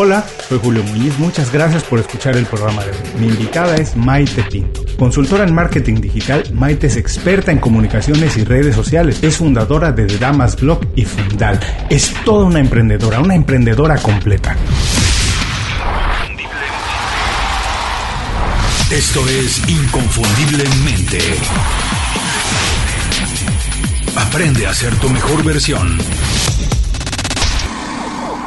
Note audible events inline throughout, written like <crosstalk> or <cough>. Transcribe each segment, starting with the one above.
Hola, soy Julio Muñiz, muchas gracias por escuchar el programa de hoy. Mi invitada es Maite Pinto. Consultora en marketing digital, Maite es experta en comunicaciones y redes sociales. Es fundadora de The Damas Blog y Fundal. Es toda una emprendedora, una emprendedora completa. Esto es Inconfundiblemente. Aprende a ser tu mejor versión.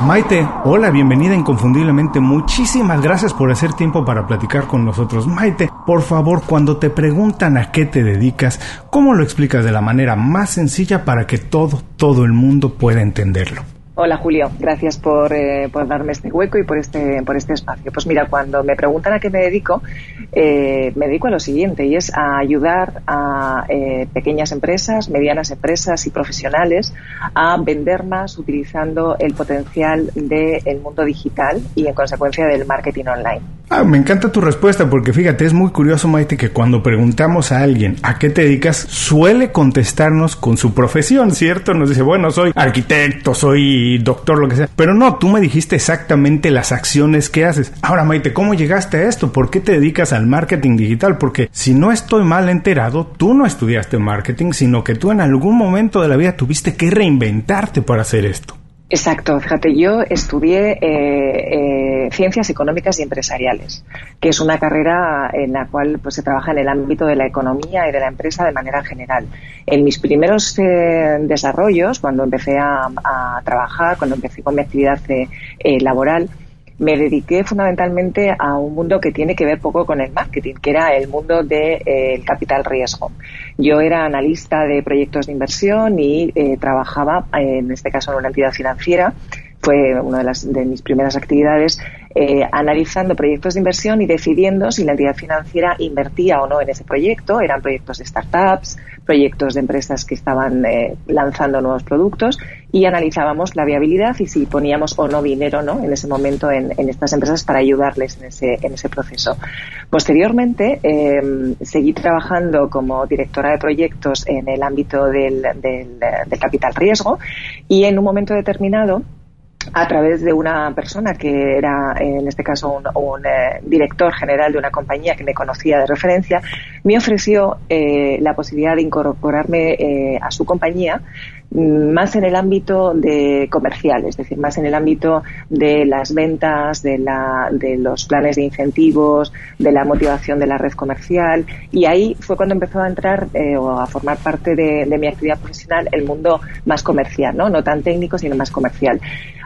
Maite, hola, bienvenida inconfundiblemente. Muchísimas gracias por hacer tiempo para platicar con nosotros. Maite, por favor, cuando te preguntan a qué te dedicas, ¿cómo lo explicas de la manera más sencilla para que todo, todo el mundo pueda entenderlo? Hola Julio, gracias por, eh, por, darme este hueco y por este, por este espacio. Pues mira, cuando me preguntan a qué me dedico, eh, me dedico a lo siguiente y es a ayudar a eh, pequeñas empresas, medianas empresas y profesionales a vender más utilizando el potencial del mundo digital y en consecuencia del marketing online. Ah, me encanta tu respuesta porque fíjate, es muy curioso Maite que cuando preguntamos a alguien a qué te dedicas, suele contestarnos con su profesión, ¿cierto? Nos dice, bueno, soy arquitecto, soy doctor, lo que sea. Pero no, tú me dijiste exactamente las acciones que haces. Ahora Maite, ¿cómo llegaste a esto? ¿Por qué te dedicas al marketing digital? Porque si no estoy mal enterado, tú no estudiaste marketing, sino que tú en algún momento de la vida tuviste que reinventarte para hacer esto. Exacto, fíjate, yo estudié eh, eh, ciencias económicas y empresariales, que es una carrera en la cual pues, se trabaja en el ámbito de la economía y de la empresa de manera general. En mis primeros eh, desarrollos, cuando empecé a, a, trabajar, cuando empecé con mi actividad laboral, me dediqué fundamentalmente a un mundo que tiene que ver poco con el marketing, que era el mundo del de, capital riesgo. Yo era analista de proyectos de inversión y eh, trabajaba, en este caso, en una entidad financiera. Fue una de, las, de mis primeras actividades eh, analizando proyectos de inversión y decidiendo si la entidad financiera invertía o no en ese proyecto. Eran proyectos de startups, proyectos de empresas que estaban eh, lanzando nuevos productos y analizábamos la viabilidad y si poníamos o no dinero ¿no? en ese momento en, en estas empresas para ayudarles en ese, en ese proceso. Posteriormente, eh, seguí trabajando como directora de proyectos en el ámbito del, del capital riesgo y en un momento determinado a través de una persona que era, en este caso, un, un eh, director general de una compañía que me conocía de referencia, me ofreció eh, la posibilidad de incorporarme eh, a su compañía mm, más en el ámbito de comercial, es decir, más en el ámbito de las ventas, de, la, de los planes de incentivos, de la motivación de la red comercial. Y ahí fue cuando empezó a entrar eh, o a formar parte de, de, mi actividad profesional el mundo más comercial, ¿no? no tan técnico, sino más comercial.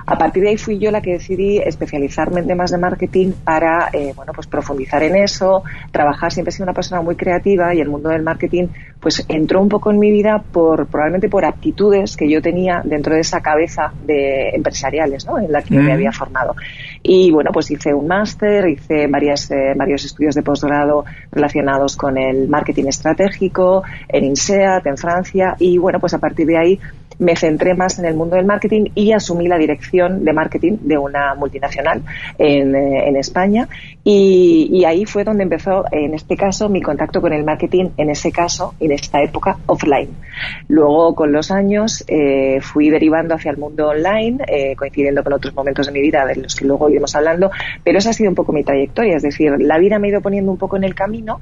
A partir de ahí fui yo la que decidí especializarme en temas de marketing para, eh, bueno, pues profundizar en eso, trabajar. Siempre he sido una persona muy creativa y el mundo del marketing, pues entró un poco en mi vida por, probablemente por aptitudes que yo tenía dentro de esa cabeza de empresariales, ¿no? En la que mm. me había formado. Y bueno, pues hice un máster, hice varias, eh, varios estudios de posgrado relacionados con el marketing estratégico en INSEAD, en Francia, y bueno, pues a partir de ahí me centré más en el mundo del marketing y asumí la dirección de marketing de una multinacional en, eh, en España y, y, ahí fue donde empezó, en este caso, mi contacto con el marketing, en ese caso, en esta época, offline. Luego, con los años, eh, fui derivando hacia el mundo online, eh, coincidiendo con otros momentos de mi vida de los que luego iremos hablando, pero esa ha sido un poco mi trayectoria, es decir, la vida me ha ido poniendo un poco en el camino.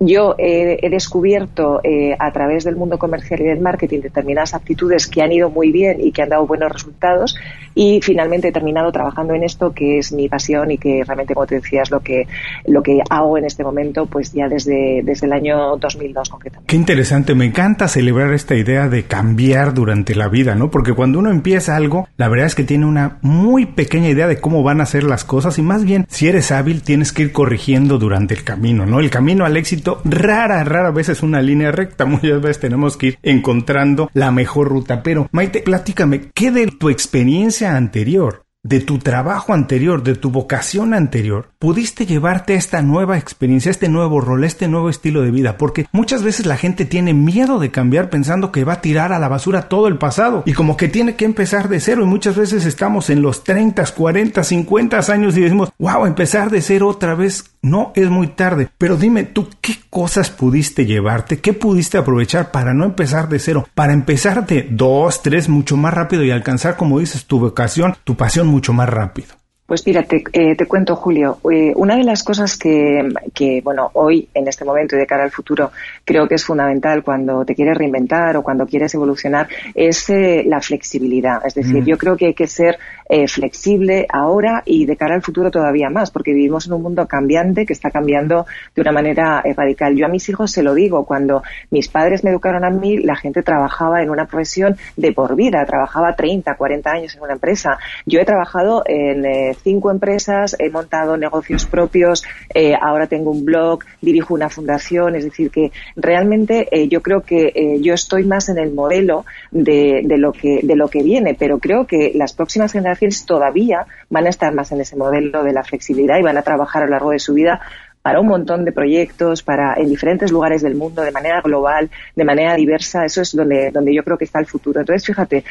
Yo he descubierto eh, a través del mundo comercial y del marketing determinadas aptitudes que han ido muy bien y que han dado buenos resultados y finalmente he terminado trabajando en esto que es mi pasión y que realmente, como te decía, es lo que, lo que hago en este momento, pues ya desde, desde el año 2002 concretamente. Qué interesante, me encanta celebrar esta idea de cambiar durante la vida, ¿no? Porque cuando uno empieza algo, la verdad es que tiene una muy pequeña idea de cómo van a ser las cosas y más bien, si eres hábil, tienes que ir corrigiendo durante el camino, ¿no? El camino al éxito rara, rara vez es una línea recta, <laughs> muchas veces tenemos que ir encontrando la mejor ruta pero, Maite, platícame, ¿qué de tu experiencia anterior de tu trabajo anterior, de tu vocación anterior, pudiste llevarte a esta nueva experiencia, este nuevo rol, este nuevo estilo de vida, porque muchas veces la gente tiene miedo de cambiar pensando que va a tirar a la basura todo el pasado y como que tiene que empezar de cero y muchas veces estamos en los 30, 40, 50 años y decimos, wow, empezar de cero otra vez no es muy tarde, pero dime tú qué cosas pudiste llevarte, qué pudiste aprovechar para no empezar de cero, para empezar de dos, tres mucho más rápido y alcanzar, como dices, tu vocación, tu pasión mucho más rápido. Pues mira, te, eh, te cuento, Julio. Eh, una de las cosas que, que, bueno, hoy, en este momento y de cara al futuro, creo que es fundamental cuando te quieres reinventar o cuando quieres evolucionar, es eh, la flexibilidad. Es decir, yo creo que hay que ser flexible ahora y de cara al futuro todavía más, porque vivimos en un mundo cambiante que está cambiando de una manera radical. Yo a mis hijos se lo digo, cuando mis padres me educaron a mí, la gente trabajaba en una profesión de por vida, trabajaba 30, 40 años en una empresa. Yo he trabajado en cinco empresas, he montado negocios propios, eh, ahora tengo un blog, dirijo una fundación, es decir, que realmente eh, yo creo que eh, yo estoy más en el modelo de, de, lo que, de lo que viene, pero creo que las próximas generaciones todavía van a estar más en ese modelo de la flexibilidad y van a trabajar a lo largo de su vida para un montón de proyectos, para en diferentes lugares del mundo, de manera global, de manera diversa. Eso es donde, donde yo creo que está el futuro. Entonces, fíjate,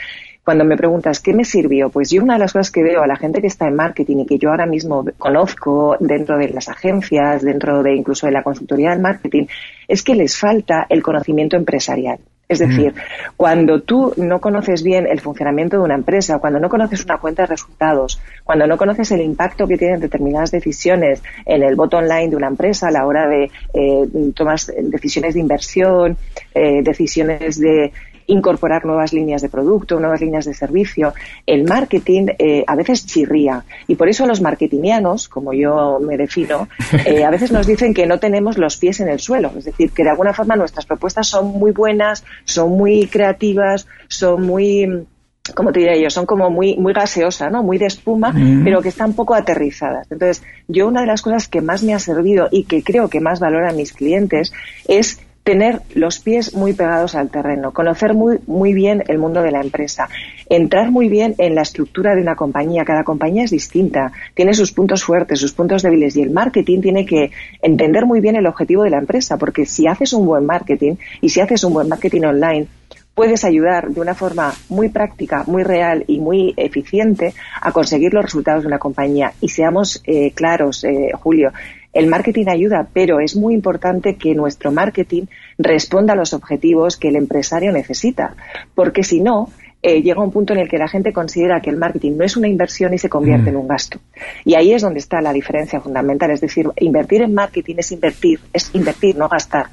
cuando me preguntas qué me sirvió, pues yo una de las cosas que veo a la gente que está en marketing y que yo ahora mismo conozco dentro de las agencias, dentro de incluso de la consultoría del marketing, es que les falta el conocimiento empresarial. Es decir, cuando tú no conoces bien el funcionamiento de una empresa, cuando no conoces una cuenta de resultados, cuando no conoces el impacto que tienen determinadas decisiones en el bottom line de una empresa a la hora de eh, tomar decisiones de inversión, eh, decisiones de incorporar nuevas líneas de producto, nuevas líneas de servicio. El marketing eh, a veces chirría y por eso los marketingianos, como yo me defino, <laughs> eh, a veces nos dicen que no tenemos los pies en el suelo. Es decir, que de alguna forma nuestras propuestas son muy buenas, son muy creativas, son muy como te diría yo, son como muy, muy gaseosas, ¿no? Muy de espuma, mm. pero que están poco aterrizadas. Entonces, yo una de las cosas que más me ha servido y que creo que más valoran mis clientes es tener los pies muy pegados al terreno, conocer muy, muy bien el mundo de la empresa, entrar muy bien en la estructura de una compañía. Cada compañía es distinta, tiene sus puntos fuertes, sus puntos débiles y el marketing tiene que entender muy bien el objetivo de la empresa, porque si haces un buen marketing y si haces un buen marketing online, puedes ayudar de una forma muy práctica, muy real y muy eficiente a conseguir los resultados de una compañía. Y seamos eh, claros, eh, Julio, el marketing ayuda, pero es muy importante que nuestro marketing responda a los objetivos que el empresario necesita, porque si no, eh, llega un punto en el que la gente considera que el marketing no es una inversión y se convierte en mm. un gasto. Y ahí es donde está la diferencia fundamental. Es decir, invertir en marketing es invertir, es invertir, no gastar,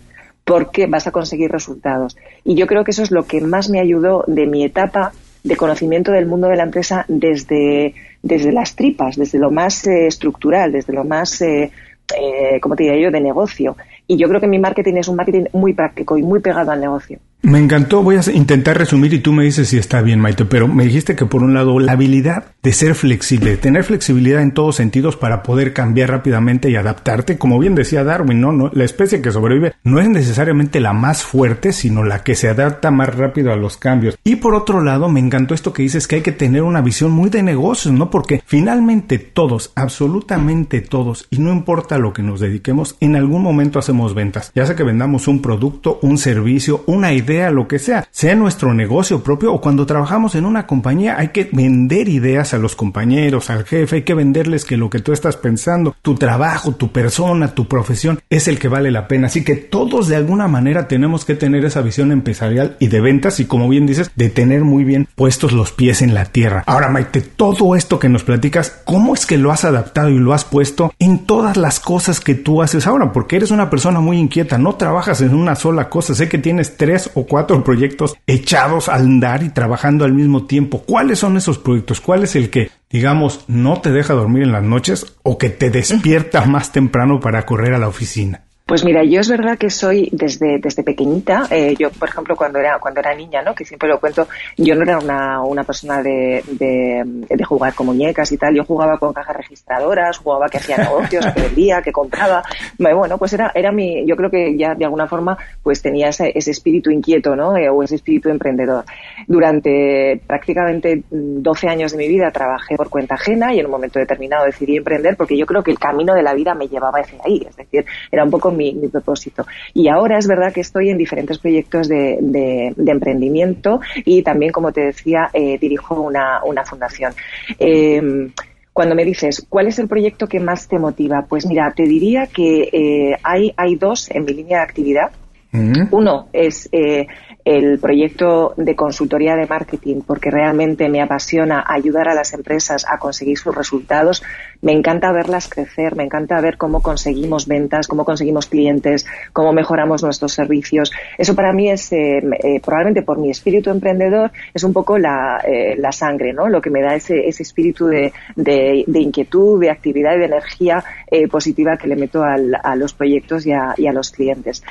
porque vas a conseguir resultados. Y yo creo que eso es lo que más me ayudó de mi etapa de conocimiento del mundo de la empresa desde, desde las tripas, desde lo más eh, estructural, desde lo más eh, eh, como te diría yo, de negocio. Y yo creo que mi marketing es un marketing muy práctico y muy pegado al negocio. Me encantó, voy a intentar resumir y tú me dices si está bien, Maite, pero me dijiste que por un lado la habilidad de ser flexible, tener flexibilidad en todos sentidos para poder cambiar rápidamente y adaptarte, como bien decía Darwin, ¿no? no la especie que sobrevive no es necesariamente la más fuerte, sino la que se adapta más rápido a los cambios. Y por otro lado, me encantó esto que dices que hay que tener una visión muy de negocios, ¿no? Porque finalmente todos, absolutamente todos, y no importa lo que nos dediquemos, en algún momento hacemos ventas, ya sea que vendamos un producto, un servicio, una idea, lo que sea, sea nuestro negocio propio o cuando trabajamos en una compañía hay que vender ideas a los compañeros, al jefe, hay que venderles que lo que tú estás pensando, tu trabajo, tu persona, tu profesión es el que vale la pena. Así que todos de alguna manera tenemos que tener esa visión empresarial y de ventas y como bien dices, de tener muy bien puestos los pies en la tierra. Ahora Maite, todo esto que nos platicas, ¿cómo es que lo has adaptado y lo has puesto en todas las cosas que tú haces ahora? Porque eres una persona muy inquieta, no trabajas en una sola cosa, sé que tienes tres o cuatro proyectos echados al andar y trabajando al mismo tiempo. ¿Cuáles son esos proyectos? ¿Cuál es el que, digamos, no te deja dormir en las noches o que te despierta más temprano para correr a la oficina? Pues mira, yo es verdad que soy desde, desde pequeñita, eh, yo por ejemplo cuando era, cuando era niña, ¿no? que siempre lo cuento, yo no era una, una persona de, de, jugar con muñecas y tal, yo jugaba con cajas registradoras, jugaba que hacía negocios, que vendía, que compraba, bueno, pues era, era mi, yo creo que ya de alguna forma pues tenía ese, espíritu inquieto, ¿no? Eh, o ese espíritu emprendedor. Durante prácticamente 12 años de mi vida trabajé por cuenta ajena y en un momento determinado decidí emprender porque yo creo que el camino de la vida me llevaba hacia ahí, es decir, era un poco mi, propósito. Y ahora es verdad que estoy en diferentes proyectos de, emprendimiento y también, como te decía, eh, dirijo una, fundación. Em, cuando me dices, ¿cuál es el proyecto que más te motiva? Pues mira, te diría que eh, hay, hay dos en mi línea de actividad Uno es eh, el proyecto de consultoría de marketing porque realmente me apasiona ayudar a las empresas a conseguir sus resultados. Me encanta verlas crecer, me encanta ver cómo conseguimos ventas, cómo conseguimos clientes, cómo mejoramos nuestros servicios. Eso para mí es, eh, eh, probablemente por mi espíritu emprendedor, es un poco la, eh, la sangre, ¿no? Lo que me da ese, ese espíritu de, de, inquietud, de actividad y de energía positiva que le meto al, a los proyectos y a, y a los clientes.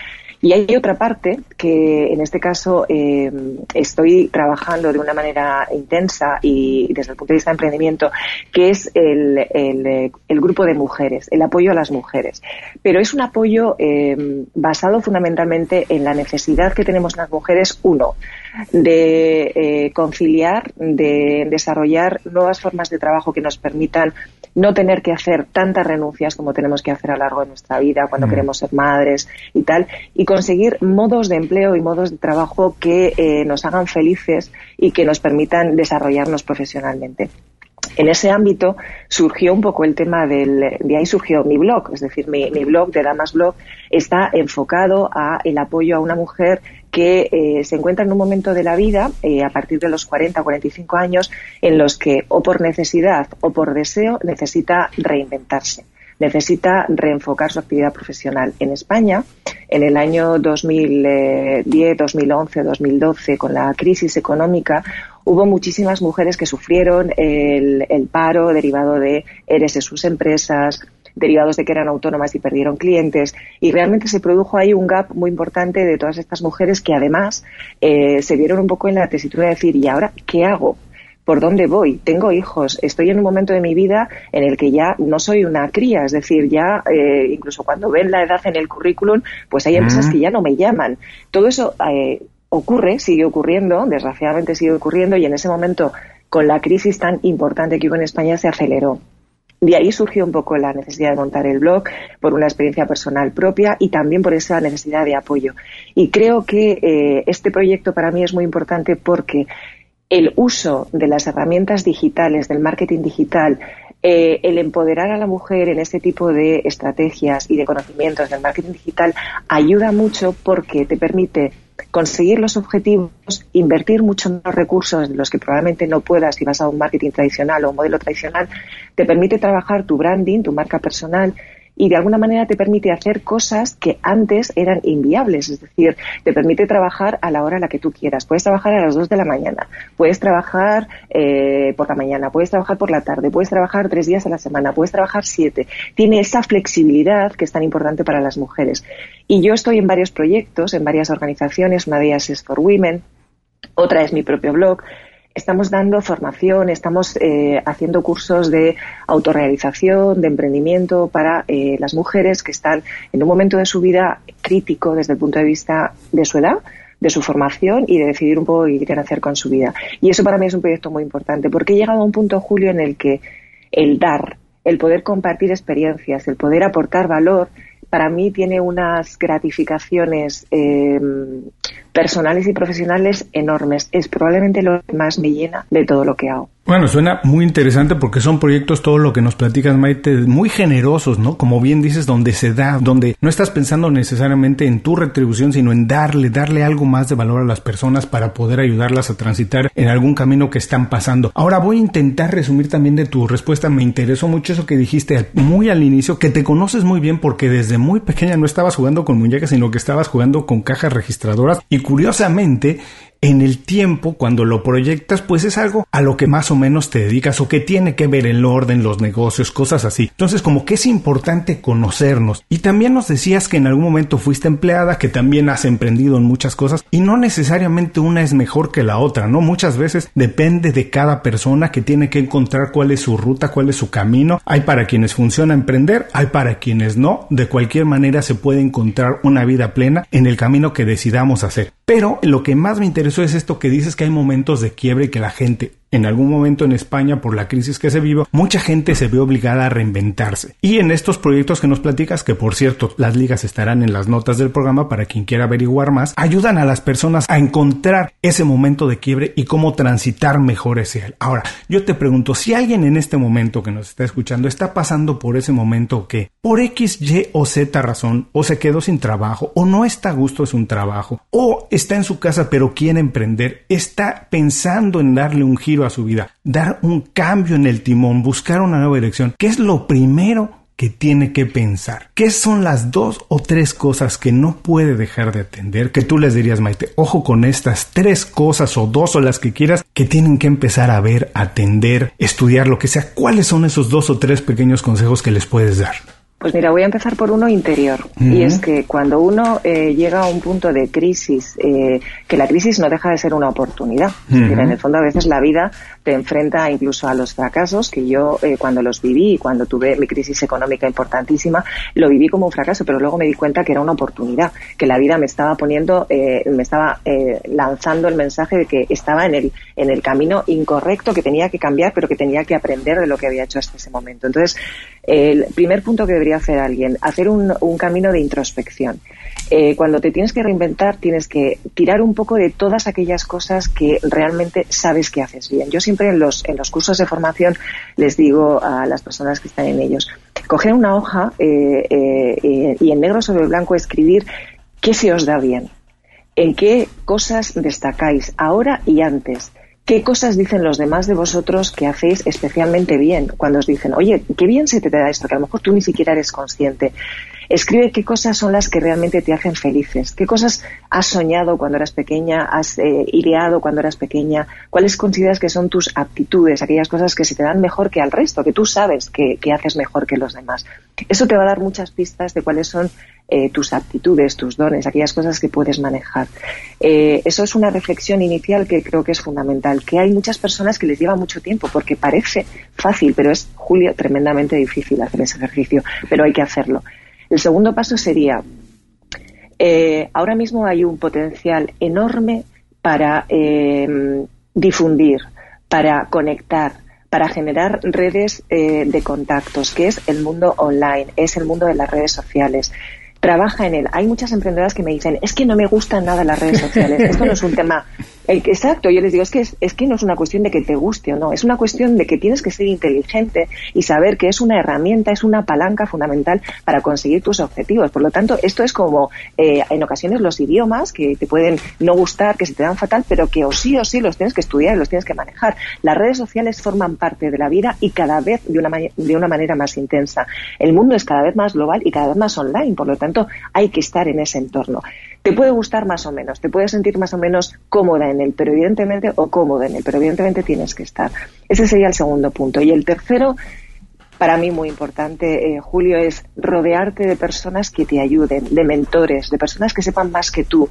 Y hay otra parte que en este caso eh, estoy trabajando de una manera intensa y desde el punto de vista de emprendimiento, que es el, el, grupo de mujeres, el apoyo a las mujeres. Pero es un apoyo eh, basado fundamentalmente en la necesidad que tenemos las mujeres, uno, de eh, conciliar, de desarrollar nuevas formas de trabajo que nos permitan no tener que hacer tantas renuncias como tenemos que hacer a lo largo de nuestra vida cuando mm. queremos ser madres y tal, y conseguir modos de empleo y modos de trabajo que eh, nos hagan felices y que nos permitan desarrollarnos profesionalmente en ese ámbito surgió un poco el tema del, de ahí surgió mi blog, es decir, mi, blog de Damas Blog está enfocado a el apoyo a una mujer que eh, se encuentra en un momento de la vida, eh, a partir de los 40 o 45 años, en los que o por necesidad o por deseo necesita reinventarse necesita reenfocar su actividad profesional. En España, en el año 2010, 2011, 2012, con la crisis económica, hubo muchísimas mujeres que sufrieron el, paro derivado de eres de sus empresas, derivados de que eran autónomas y perdieron clientes. Y realmente se produjo ahí un gap muy importante de todas estas mujeres que además eh, se vieron un poco en la tesitura de decir, ¿y ahora qué hago? ¿Por dónde voy? Tengo hijos. Estoy en un momento de mi vida en el que ya no soy una cría. Es decir, ya eh, incluso cuando ven la edad en el currículum, pues hay empresas que ya no me llaman. Todo eso eh, ocurre, sigue ocurriendo, desgraciadamente sigue ocurriendo y en ese momento, con la crisis tan importante que hubo en España, se aceleró. De ahí surgió un poco la necesidad de montar el blog por una experiencia personal propia y también por esa necesidad de apoyo. Y creo que eh, este proyecto para mí es muy importante porque el uso de las herramientas digitales, del marketing digital, eh, el empoderar a la mujer en este tipo de estrategias y de conocimientos del marketing digital ayuda mucho porque te permite conseguir los objetivos, invertir muchos más recursos de los que probablemente no puedas si vas a un marketing tradicional o un modelo tradicional, te permite trabajar tu branding, tu marca personal y de alguna manera te permite hacer cosas que antes eran inviables, es decir, te permite trabajar a la hora a la que tú quieras. Puedes trabajar a las 2 de la mañana, puedes trabajar eh, por la mañana, puedes trabajar por la tarde, puedes trabajar tres días a la semana, puedes trabajar siete. Tiene esa flexibilidad que es tan importante para las mujeres. Y yo estoy en varios proyectos, en varias organizaciones, una de ellas es For Women, otra es mi propio blog, estamos dando formación, estamos eh, haciendo cursos de autorrealización, de emprendimiento para eh, las mujeres que están en un momento de su vida crítico desde el punto de vista de su edad, de su formación y de decidir un poco qué quieren hacer con su vida. Y eso para mí es un proyecto muy importante porque he llegado a un punto, Julio, en el que el dar, el poder compartir experiencias, el poder aportar valor, para mí tiene unas gratificaciones eh, personales y profesionales enormes. Es probablemente lo que más me llena de todo lo que hago. Bueno, suena muy interesante porque son proyectos, todo lo que nos platicas, Maite, muy generosos, ¿no? Como bien dices, donde se da, donde no estás pensando necesariamente en tu retribución, sino en darle, darle algo más de valor a las personas para poder ayudarlas a transitar en algún camino que están pasando. Ahora voy a intentar resumir también de tu respuesta. Me interesó mucho eso que dijiste muy al inicio, que te conoces muy bien porque desde muy pequeña no estabas jugando con muñecas, sino que estabas jugando con cajas registradoras y curiosamente en el tiempo, cuando lo proyectas, pues es algo a lo que más o menos te dedicas o que tiene que ver el orden, los negocios, cosas así. Entonces, como que es importante conocernos. Y también nos decías que en algún momento fuiste empleada, que también has emprendido en muchas cosas y no necesariamente una es mejor que la otra, ¿no? Muchas veces depende de cada persona que tiene que encontrar cuál es su ruta, cuál es su camino. Hay para quienes funciona emprender, hay para quienes no. De cualquier manera se puede encontrar una vida plena en el camino que decidamos hacer. Pero lo que más me interesa es esto que dices que hay momentos de quiebre y que la gente en algún momento en España por la crisis que se vivió, mucha gente se ve obligada a reinventarse. Y en estos proyectos que nos platicas, que por cierto las ligas estarán en las notas del programa para quien quiera averiguar más, ayudan a las personas a encontrar ese momento de quiebre y cómo transitar mejor ese. Ahora, yo te pregunto, si alguien en este momento que nos está escuchando está pasando por ese momento que por X, Y o Z razón, o se quedó sin trabajo, o no está a gusto de un trabajo, o está en su casa pero quiere emprender, está pensando en darle un giro a su vida, dar un cambio en el timón, buscar una nueva dirección, ¿qué es lo primero que tiene que pensar. ¿Qué son las dos o tres cosas que no puede dejar de atender? Que tú les dirías, Maite, ojo con estas tres cosas o dos o las que quieras que tienen que empezar a ver, atender, estudiar, lo que sea. ¿Cuáles son esos dos o tres pequeños consejos que les puedes dar? Pues mira, voy a empezar por uno interior. Y es que cuando uno eh, llega a un punto de crisis, eh, que la crisis no deja de ser una oportunidad. en el fondo, a veces la vida te enfrenta incluso a los fracasos, que yo eh, cuando los viví, cuando tuve mi crisis económica importantísima, lo viví como un fracaso, pero luego me di cuenta que era una oportunidad, que la vida me estaba poniendo, me estaba lanzando el mensaje de que estaba en el, en el camino incorrecto, que tenía que cambiar, pero que tenía que aprender de lo que había hecho hasta ese momento. Entonces, el primer punto que debería hacer alguien, hacer un, camino de introspección. Eh, cuando te tienes que reinventar, tienes que tirar un poco de todas aquellas cosas que realmente sabes que haces bien. Yo siempre en los, en los cursos de formación les digo a las personas que están en ellos, coger una hoja eh, eh, y en negro sobre blanco escribir qué se os da bien, en qué cosas destacáis ahora y antes ¿Qué cosas dicen los demás de vosotros que hacéis especialmente bien? Cuando os dicen, oye, qué bien se te da esto, que a lo mejor tú ni siquiera eres consciente. Escribe qué cosas son las que realmente te hacen felices, qué cosas has soñado cuando eras pequeña, has eh, ideado cuando eras pequeña, cuáles consideras que son tus aptitudes, aquellas cosas que se te dan mejor que al resto, que tú sabes que, haces mejor que los demás. Eso te va a dar muchas pistas de cuáles son eh, tus aptitudes, tus dones, aquellas cosas que puedes manejar. Eh, eso es una reflexión inicial que creo que es fundamental, que hay muchas personas que les lleva mucho tiempo, porque parece fácil, pero es, Julio, tremendamente difícil hacer ese ejercicio, pero hay que hacerlo. El segundo paso sería, eh, ahora mismo hay un potencial enorme para em, difundir, para conectar, para generar redes de contactos, que es el mundo online, es el mundo de las redes sociales. Trabaja en él. Hay muchas emprendedoras que me dicen, es que no me gustan nada las redes sociales. <laughs> Esto no es un tema Exacto, yo les digo, es que, es, que no es una cuestión de que te guste o no, es una cuestión de que tienes que ser inteligente y saber que es una herramienta, es una palanca fundamental para conseguir tus objetivos. Por lo tanto, esto es como eh, en ocasiones los idiomas que te pueden no gustar, que se te dan fatal, pero que o sí o sí los tienes que estudiar y los tienes que manejar. Las redes sociales forman parte de la vida y cada vez de una, de una manera más intensa. El mundo es cada vez más global y cada vez más online, por lo tanto, hay que estar en ese entorno. Te puede gustar más o menos, te puedes sentir más o menos cómoda en él, pero evidentemente, o cómoda en él, pero evidentemente tienes que estar. Ese sería el segundo punto. Y el tercero, para mí muy importante, eh, Julio, es rodearte de personas que te ayuden, de mentores, de personas que sepan más que tú.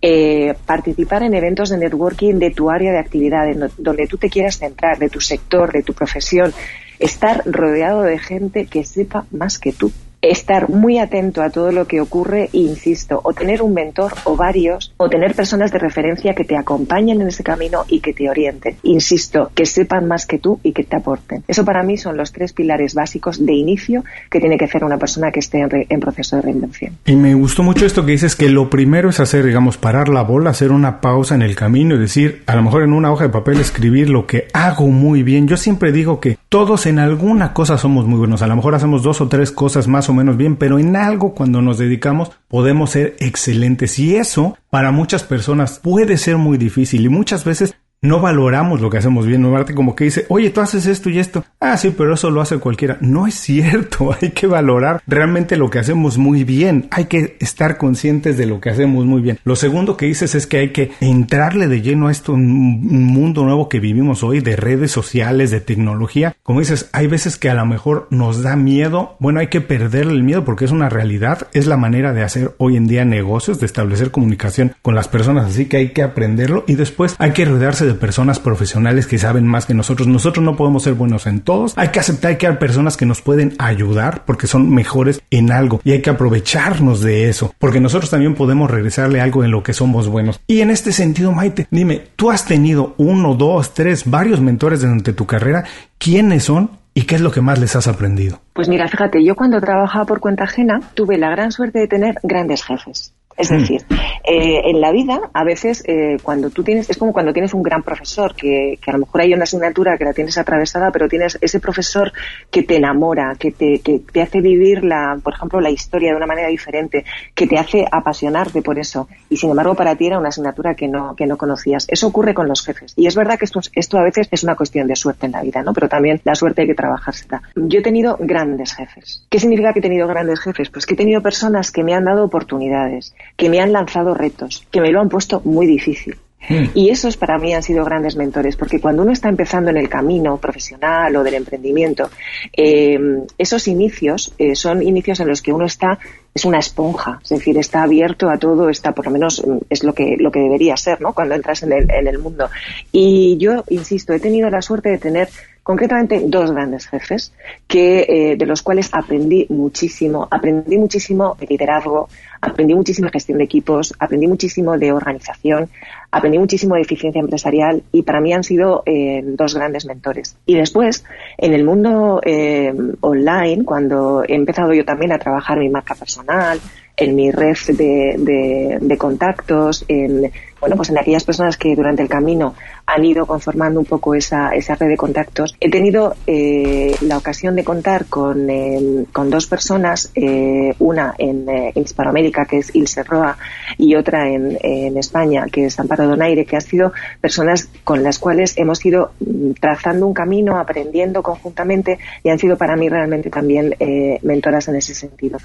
Eh, participar en eventos de networking de tu área de actividad, donde tú te quieras centrar, de tu sector, de tu profesión. Estar rodeado de gente que sepa más que tú estar muy atento a todo lo que ocurre e insisto, o tener un mentor o varios, o tener personas de referencia que te acompañen en ese camino y que te orienten. Insisto, que sepan más que tú y que te aporten. Eso para mí son los tres pilares básicos de inicio que tiene que hacer una persona que esté en, proceso de reinvención. Y me gustó mucho esto que dices que lo primero es hacer, digamos, parar la bola, hacer una pausa en el camino y decir, a lo mejor en una hoja de papel escribir lo que hago muy bien. Yo siempre digo que todos en alguna cosa somos muy buenos. A lo mejor hacemos dos o tres cosas más o menos bien, pero en algo cuando nos dedicamos podemos ser excelentes. Y eso para muchas personas puede ser muy difícil y muchas veces no valoramos lo que hacemos bien, ¿no? como que dice, oye, tú haces esto y esto. Ah, sí, pero eso lo hace cualquiera. No es <laughs> cierto, hay que valorar realmente lo que hacemos muy bien. Hay que estar conscientes de lo que hacemos muy bien. Lo segundo que dices es que hay que entrarle de lleno a esto, un mundo nuevo que vivimos hoy, de redes sociales, de tecnología. Como dices, hay veces que a lo mejor nos da miedo. Bueno, hay que perderle el miedo porque es una realidad, es la manera de hacer hoy en día negocios, de establecer comunicación con las personas, así que hay que aprenderlo y después hay que rodearse de personas profesionales que saben más que nosotros. Nosotros no podemos ser buenos en todos. Hay que aceptar que hay personas que nos pueden ayudar porque son mejores en algo y hay que aprovecharnos de eso porque nosotros también podemos regresarle algo en lo que somos buenos. Y en este sentido, Maite, dime, tú has tenido uno, dos, tres, varios mentores durante tu carrera. ¿Quiénes son ¿Y qué es lo que más les has aprendido? Pues mira, fíjate, yo cuando trabajaba por cuenta ajena tuve la gran suerte de tener grandes jefes. Es mm. decir, eh, en la vida, a veces, eh, cuando tú tienes, es como cuando tienes un gran profesor, que, que, a lo mejor hay una asignatura que la tienes atravesada, pero tienes ese profesor que te enamora, que te, que te hace vivir, la, por ejemplo, la historia de una manera diferente, que te hace apasionarte por eso. Y sin embargo, para ti era una asignatura que no, que no conocías. Eso ocurre con los jefes. Y es verdad que esto, esto a veces es una cuestión de suerte en la vida, ¿no? Pero también la suerte hay que trabajársela. Yo he tenido grandes jefes. ¿Qué significa que he tenido grandes jefes? Pues que he tenido personas que me han dado oportunidades, que me han lanzado retos, que me lo han puesto muy difícil. Hmm. Y esos para mí han sido grandes mentores, porque cuando uno está empezando en el camino profesional o del emprendimiento, eh, esos inicios eh, son inicios en los que uno está, es una esponja, es decir, está abierto a todo, está por lo menos mm, es lo que, lo que debería ser, ¿no? Cuando entras en el, en el mundo. Y yo, insisto, he tenido la suerte de tener concretamente dos grandes jefes que eh, de los cuales aprendí muchísimo aprendí muchísimo de liderazgo aprendí muchísimo de gestión de equipos aprendí muchísimo de organización aprendí muchísimo de eficiencia empresarial y para mí han sido eh, dos grandes mentores. Y después en el mundo eh, online cuando he empezado yo también a trabajar mi marca personal en mi red de, de contactos en bueno, pues en aquellas personas que durante el camino han ido conformando un poco esa, esa red de contactos. He tenido eh, la ocasión de contar con, eh, con dos personas, eh, una en, Hispanoamérica, que es Ilse Roa, y otra en, en España, que es Amparo Donaire, que han sido personas con las cuales hemos ido mm, trazando un camino, aprendiendo conjuntamente, y han sido para mí realmente también mentoras en ese sentido.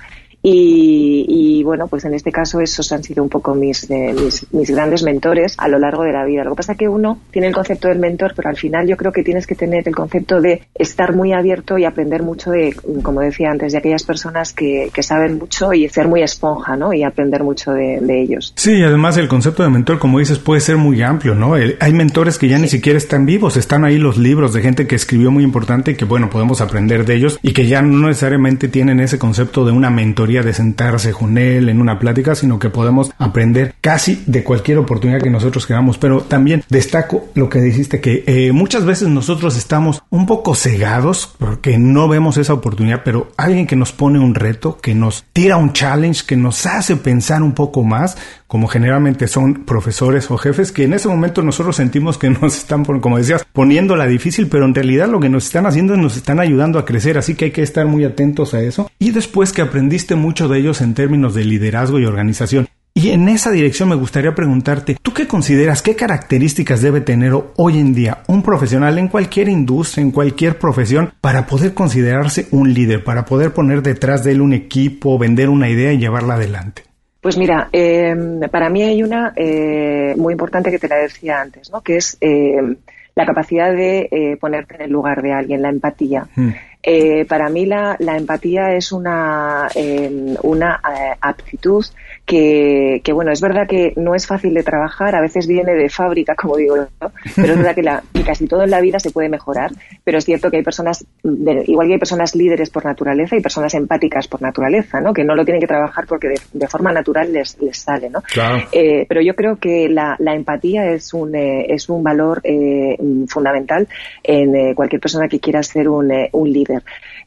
Y, bueno, pues en este caso esos han sido un poco mis, mis, mis, grandes mentores a lo largo de la vida. Lo que pasa es que uno tiene el concepto del mentor, pero al final yo creo que tienes que tener el concepto de estar muy abierto y aprender mucho de, como decía antes, de aquellas personas que, que saben mucho y ser muy esponja, ¿no? Y aprender mucho de, de ellos. Sí, además el concepto de mentor, como dices, puede ser muy amplio, ¿no? hay mentores que ya ni siquiera están vivos, están ahí los libros de gente que escribió muy importante y que, bueno, podemos aprender de ellos y que ya no necesariamente tienen ese concepto de una mentoría de sentarse con él en una plática, sino que podemos aprender casi de cualquier oportunidad que nosotros queramos. Pero también destaco lo que dijiste, que eh, muchas veces nosotros estamos un poco cegados porque no vemos esa oportunidad, pero alguien que nos pone un reto, que nos tira un challenge, que nos hace pensar un poco más, como generalmente son profesores o jefes, que en ese momento nosotros sentimos que <laughs> nos están, como decías, poniendo la difícil, pero en realidad lo que nos están haciendo es nos están ayudando a crecer, así que hay que estar muy atentos a eso. Y después que aprendiste mucho de ellos en términos de liderazgo y organización, y en esa dirección me gustaría preguntarte, ¿tú qué consideras, qué características debe tener hoy en día un profesional en cualquier industria, en cualquier profesión, para poder considerarse un líder, para poder poner detrás de él un equipo, vender una idea y llevarla adelante? Pues mira, em, para mí hay una eh, muy importante que te la decía antes, ¿no? Que es em, la capacidad de eh, ponerte en el lugar de alguien, la empatía. Hmm. Eh, para mí la, la, empatía es una, em, una aptitud que, que, bueno, es verdad que no es fácil de trabajar, a veces viene de fábrica, <laughs> como digo, pero es verdad que, la, casi todo en la vida se puede mejorar, pero es cierto que hay personas, igual que hay personas líderes por naturaleza y personas empáticas por naturaleza, ¿no? Que no lo tienen que trabajar porque de, forma natural les, les sale, ¿no? Eh, pero yo creo que la, la empatía es un, eh, es un valor eh, fundamental en eh, cualquier persona que quiera ser un, eh, un líder.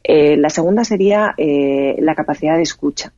La segunda sería la capacidad de escucha.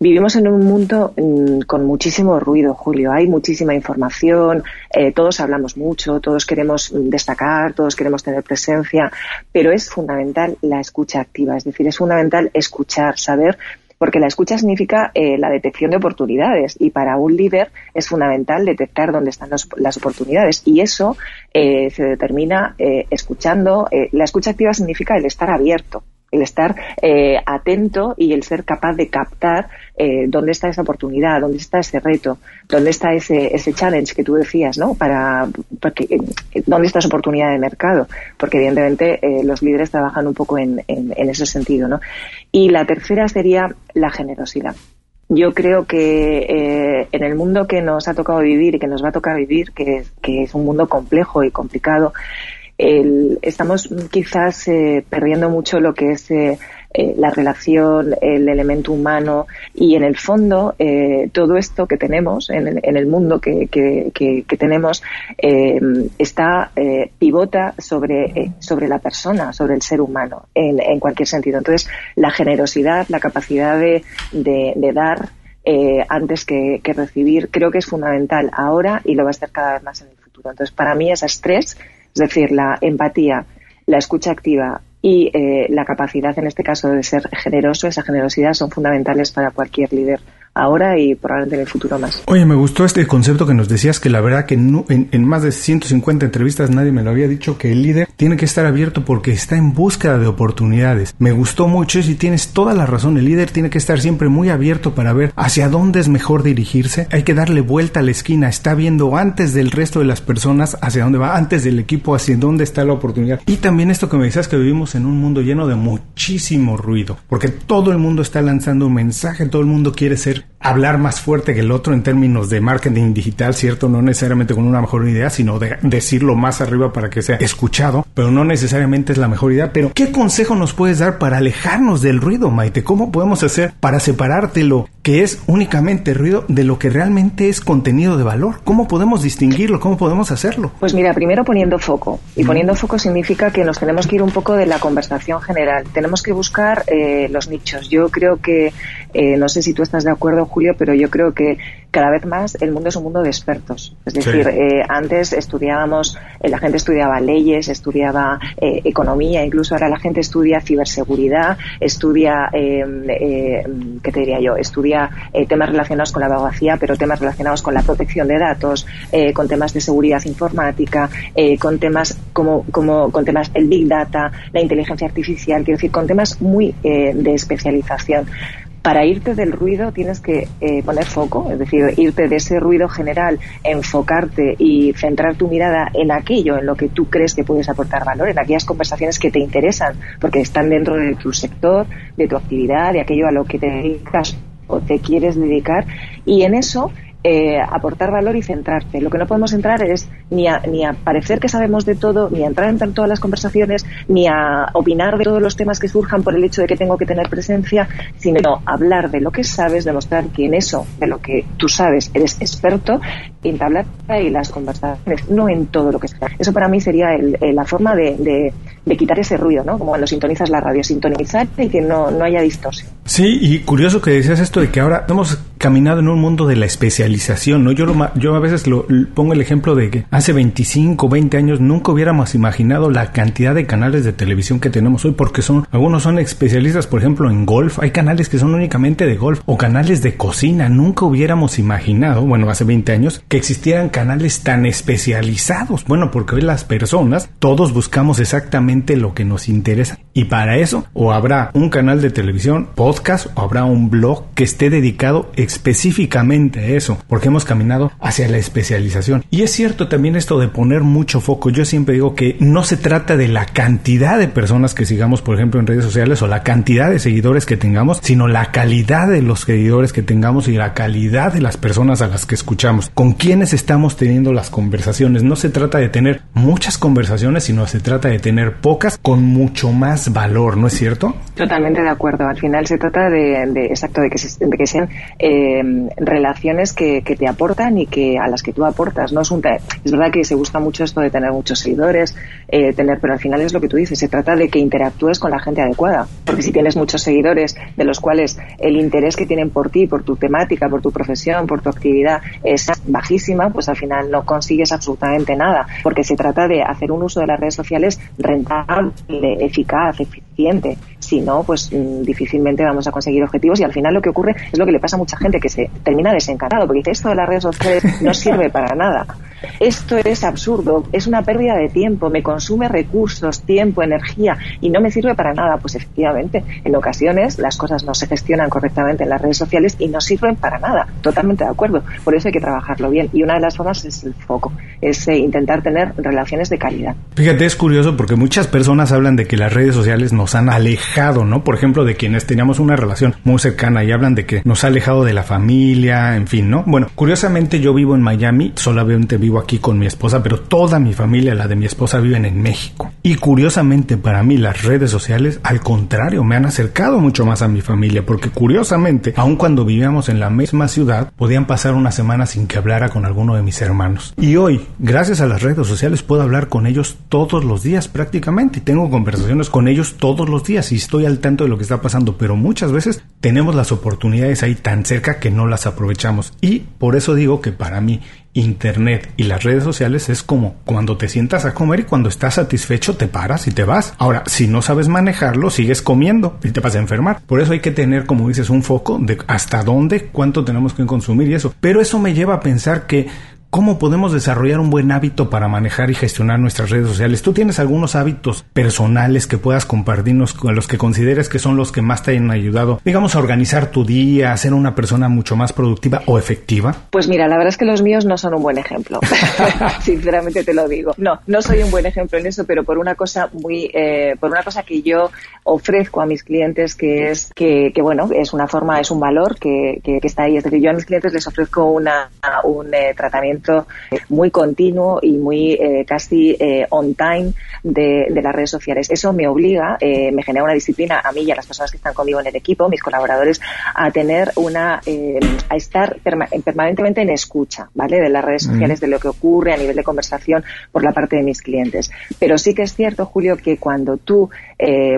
Vivimos en un mundo mm, con muchísimo ruido, Julio. Hay muchísima información, eh, todos hablamos mucho, todos queremos mm, destacar, todos queremos tener presencia, pero es fundamental la escucha activa, es decir, es fundamental escuchar, saber porque la escucha significa eh, la detección de oportunidades y para un líder es fundamental detectar dónde están las oportunidades y eso eh, se determina escuchando. la escucha activa significa el estar abierto, el estar eh, atento y el ser capaz de captar eh, dónde está esa oportunidad, dónde está ese reto, dónde está ese, ese challenge que tú decías, ¿no? Para, porque, eh, dónde está esa oportunidad de mercado, porque evidentemente los líderes trabajan un poco en, en, ese sentido, ¿no? Y la tercera sería la generosidad. yo creo que eh, en el mundo que nos ha tocado vivir y que nos va a tocar vivir, que, que es un mundo complejo y complicado, el, estamos quizás eh, perdiendo mucho lo que es eh, eh, la relación, el elemento humano y en el fondo eh, todo esto que tenemos en, en el mundo que, que, que, tenemos eh, está pivota sobre, sobre la persona, sobre el ser humano en, en, cualquier sentido. Entonces, la generosidad, la capacidad de, de, de dar antes que, que recibir, creo que es fundamental ahora y lo va a ser cada vez más en el futuro. Entonces, para mí esas tres es decir, la empatía, la escucha activa y eh, la capacidad, en este caso, de ser generoso, esa generosidad son fundamentales para cualquier líder ahora y probablemente en el futuro más. Oye, me gustó este concepto que nos decías que la verdad que en, más de 150 entrevistas nadie me lo había dicho que el líder tiene que estar abierto porque está en búsqueda de oportunidades. Me gustó mucho y tienes toda la razón, el líder tiene que estar siempre muy abierto para ver hacia dónde es mejor dirigirse. Hay que darle vuelta a la esquina, está viendo antes del resto de las personas hacia dónde va, antes del equipo hacia dónde está la oportunidad. Y también esto que me decías que vivimos en un mundo lleno de muchísimo ruido, porque todo el mundo está lanzando un mensaje, todo el mundo quiere ser hablar más fuerte que el otro en términos de marketing digital, ¿cierto? No necesariamente con una mejor idea, sino de decirlo más arriba para que sea escuchado, pero no necesariamente es la mejor idea. Pero, ¿qué consejo nos puedes dar para alejarnos del ruido, Maite? ¿Cómo podemos hacer para separarte lo que es únicamente ruido de lo que realmente es contenido de valor? ¿Cómo podemos distinguirlo? ¿Cómo podemos hacerlo? Pues mira, primero poniendo foco. Y poniendo foco significa que nos tenemos que ir un poco de la conversación general. Tenemos que buscar eh, los nichos. Yo creo que, eh, no sé si tú estás de acuerdo, Julio, pero yo creo que cada vez más el mundo es un mundo de expertos. Es decir, eh, antes estudiábamos, eh, la gente estudiaba leyes, estudiaba eh, economía, incluso ahora la gente estudia ciberseguridad, estudia, ¿qué te diría yo? Estudia temas relacionados con la abogacía, pero temas relacionados con la protección de datos, con temas de seguridad informática, con temas como, como, con temas el big data, la inteligencia artificial, quiero decir, con temas muy de especialización para irte del ruido tienes que eh, poner foco, es decir, irte de ese ruido general, enfocarte y centrar tu mirada en aquello en lo que tú crees que puedes aportar valor, en aquellas conversaciones que te interesan, porque están dentro de tu sector, de tu actividad, de aquello a lo que te dedicas o te quieres dedicar, y en eso eh, aportar valor y centrarte. Lo que no podemos entrar es ni a, ni a parecer que sabemos de todo, ni a entrar en todas las conversaciones, ni a opinar de todos los temas que surjan por el hecho de que tengo que tener presencia, sino hablar de lo que sabes, demostrar que en eso, de lo que tú sabes, eres experto, entablar ahí las conversaciones, no en todo lo que sabes. Eso para mí sería la forma de, de, quitar ese ruido, ¿no? Como cuando sintonizas la radio, sintonizar y que no, no haya distorsión. Sí, y curioso que decías esto de que ahora hemos caminado en un mundo de la especialización, ¿no? Yo, yo a veces lo, pongo el ejemplo de que hace 25, 20 años nunca hubiéramos imaginado la cantidad de canales de televisión que tenemos hoy, porque son, algunos son especialistas, por ejemplo, en golf, hay canales que son únicamente de golf, o canales de cocina, nunca hubiéramos imaginado, bueno, hace 20 años, que existieran canales tan especializados, bueno, porque hoy las personas, todos buscamos exactamente lo que nos interesa, y para eso, o habrá un canal de televisión, podcast, o habrá un blog que esté dedicado específicamente a eso, porque hemos caminado hacia la especialización. Y es cierto también esto de poner mucho foco. Yo siempre digo que no se trata de la cantidad de personas que sigamos, por ejemplo, en redes sociales o la cantidad de seguidores que tengamos, sino la calidad de los seguidores que tengamos y la calidad de las personas a las que escuchamos. Con quienes estamos teniendo las conversaciones. No se trata de tener muchas conversaciones, sino se trata de tener pocas con mucho más valor, ¿no es cierto? Totalmente de acuerdo. Al final se trata de, exacto, de que, de que sean eh, relaciones que, te aportan y que a las que tú aportas. No es un es verdad que se gusta mucho esto de tener muchos seguidores, eh, tener, pero al final es lo que tú dices. Se trata de que interactúes con la gente adecuada, porque si tienes muchos seguidores de los cuales el interés que tienen por ti, por tu temática, por tu profesión, por tu actividad es bajísima, pues al final no consigues absolutamente nada, porque se trata de hacer un uso de las redes sociales rentable, eficaz, eficiente. Si no, pues mm, difícilmente vamos a conseguir objetivos y al final lo que ocurre es lo que le pasa a mucha gente que se termina desencantado porque dice esto de las redes sociales no sirve para nada. Esto es absurdo, es una pérdida de tiempo, me consume recursos, tiempo, energía y no me sirve para nada. Pues efectivamente, en ocasiones las cosas no se gestionan correctamente en las redes sociales y no sirven para nada. Totalmente de acuerdo. Por eso hay que trabajarlo bien. Y una de las formas es el foco, es eh, intentar tener relaciones de calidad. Fíjate, es curioso porque muchas personas hablan de que las redes sociales nos han alejado, ¿no? Por ejemplo, de quienes teníamos una relación muy cercana y hablan de que nos ha alejado de la familia, en fin, ¿no? Bueno, curiosamente yo vivo en Miami, solamente vivo aquí con mi esposa, pero toda mi familia, la de mi esposa, viven en México. Y curiosamente para mí las redes sociales, al contrario, me han acercado mucho más a mi familia, porque curiosamente, aun cuando vivíamos en la misma ciudad, podían pasar una semana sin que hablara con alguno de mis hermanos. Y hoy, gracias a las redes sociales, puedo hablar con ellos todos los días prácticamente y tengo conversaciones con ellos todos los días y estoy al tanto de lo que está pasando, pero muchas veces tenemos las oportunidades ahí tan cerca que no las aprovechamos. Y por eso digo que para mí Internet y las redes sociales es como cuando te sientas a comer y cuando estás satisfecho te paras y te vas. Ahora, si no sabes manejarlo, sigues comiendo y te vas a enfermar. Por eso hay que tener, como dices, un foco de hasta dónde, cuánto tenemos que consumir y eso. Pero eso me lleva a pensar que ¿Cómo podemos desarrollar un buen hábito para manejar y gestionar nuestras redes sociales? ¿Tú tienes algunos hábitos personales que puedas compartirnos con los que consideres que son los que más te hayan ayudado, digamos, a organizar tu día, a ser una persona mucho más productiva o efectiva? Pues mira, la verdad es que los míos no son un buen ejemplo. <laughs> <laughs> Sinceramente te lo digo. No, no soy un buen ejemplo en eso, pero por una cosa muy, eh, por una cosa que yo ofrezco a mis clientes que es que, que bueno, es una forma, es un valor que, que, está ahí. Es decir, yo a mis clientes les ofrezco una, un eh, tratamiento muy continuo y muy eh, casi eh, on time de, las redes sociales. Eso me obliga, eh, me genera una disciplina a mí y a las personas que están conmigo en el equipo, mis colaboradores, a tener una, a estar permanentemente en escucha, ¿vale? De las redes sociales, de lo que ocurre a nivel de conversación por la parte de mis clientes. Pero sí que es cierto, Julio, que cuando tú,